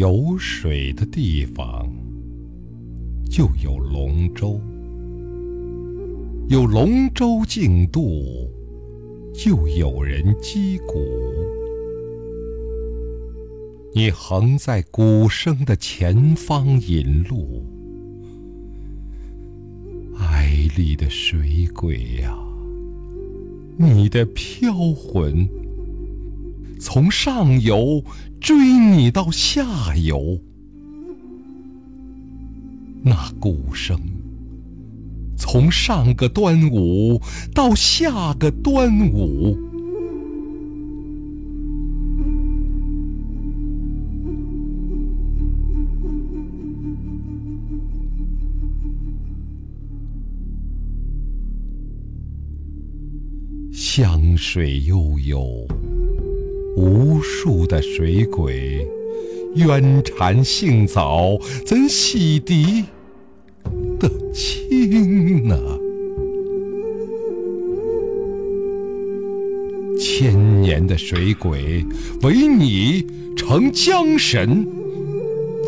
有水的地方就有龙舟，有龙舟竞渡，就有人击鼓。你横在鼓声的前方引路，哀丽的水鬼呀，你的飘魂。从上游追你到下游，那鼓声从上个端午到下个端午，湘水悠悠。无数的水鬼，冤缠性早，怎洗涤得清呢？千年的水鬼，唯你成江神，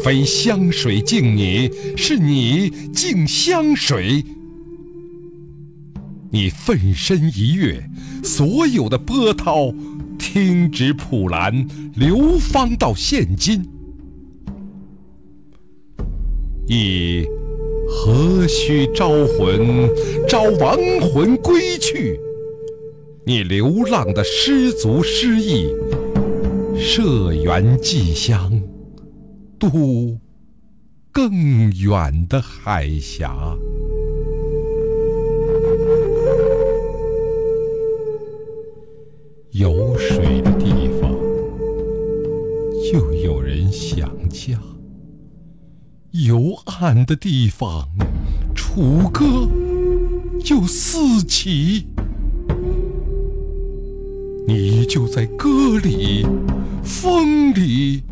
非湘水敬你，是你敬湘水。你奋身一跃，所有的波涛。听旨普兰，流芳到现今，亦何须招魂，招亡魂归去？你流浪的失足失意，社缘寄乡，渡更远的海峡。就有人想家；有岸的地方，楚歌就四起。你就在歌里、风里。